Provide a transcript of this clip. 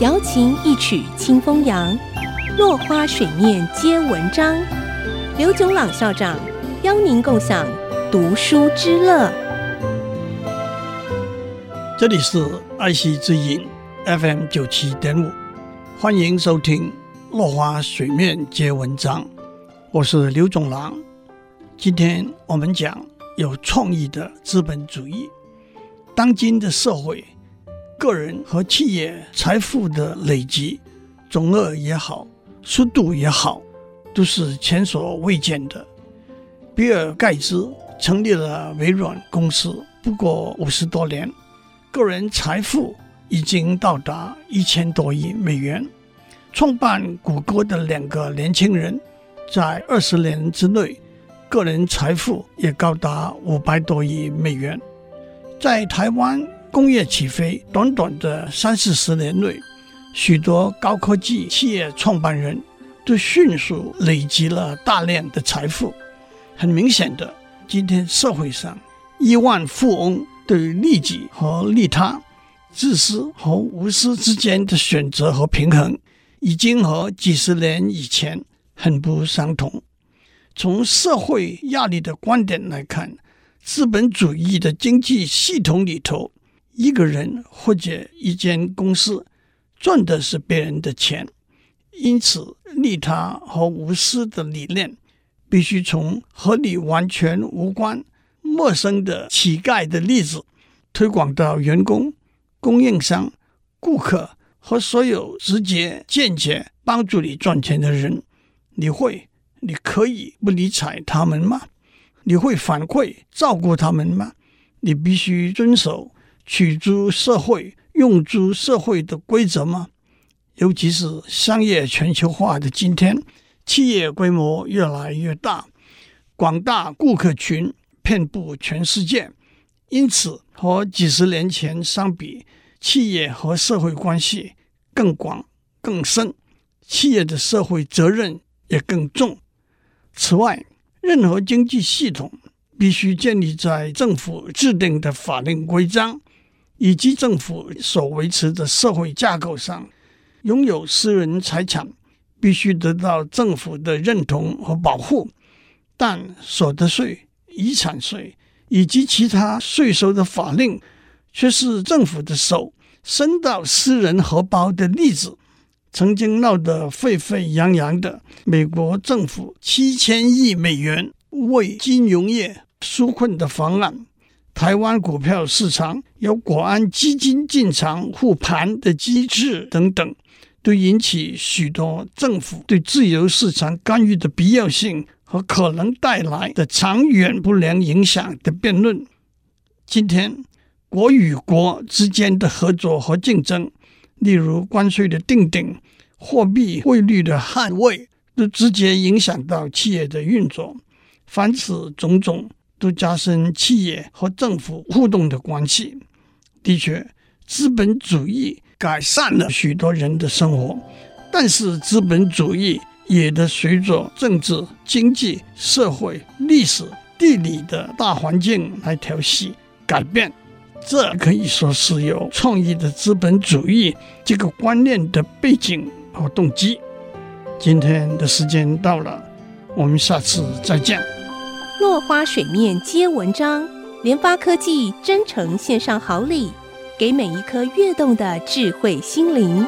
瑶琴一曲清风扬，落花水面皆文章。刘炯朗校长邀您共享读书之乐。这里是爱惜之音 FM 九七点五，欢迎收听《落花水面皆文章》，我是刘炯朗。今天我们讲有创意的资本主义。当今的社会，个人和企业财富的累积，总额也好，速度也好，都是前所未见的。比尔盖茨成立了微软公司，不过五十多年，个人财富已经到达一千多亿美元。创办谷歌的两个年轻人，在二十年之内，个人财富也高达五百多亿美元。在台湾。工业起飞，短短的三四十年内，许多高科技企业创办人都迅速累积了大量的财富。很明显的，今天社会上亿万富翁对利己和利他、自私和无私之间的选择和平衡，已经和几十年以前很不相同。从社会压力的观点来看，资本主义的经济系统里头。一个人或者一间公司赚的是别人的钱，因此利他和无私的理念必须从和你完全无关、陌生的乞丐的例子推广到员工、供应商、顾客和所有直接、间接帮助你赚钱的人。你会、你可以不理睬他们吗？你会反馈照顾他们吗？你必须遵守。取诸社会，用诸社会的规则吗？尤其是商业全球化的今天，企业规模越来越大，广大顾客群遍布全世界，因此和几十年前相比，企业和社会关系更广更深，企业的社会责任也更重。此外，任何经济系统必须建立在政府制定的法令规章。以及政府所维持的社会架构上，拥有私人财产必须得到政府的认同和保护，但所得税、遗产税以及其他税收的法令却是政府的手伸到私人荷包的例子。曾经闹得沸沸扬扬的美国政府七千亿美元为金融业纾困的方案。台湾股票市场有国安基金进场护盘的机制等等，都引起许多政府对自由市场干预的必要性和可能带来的长远不良影响的辩论。今天，国与国之间的合作和竞争，例如关税的定定、货币汇率的捍卫，都直接影响到企业的运作。凡此种种。都加深企业和政府互动的关系。的确，资本主义改善了许多人的生活，但是资本主义也得随着政治、经济、社会、历史、地理的大环境来调息改变。这可以说是有创意的资本主义这个观念的背景和动机。今天的时间到了，我们下次再见。落花水面皆文章，联发科技真诚献上好礼，给每一颗跃动的智慧心灵。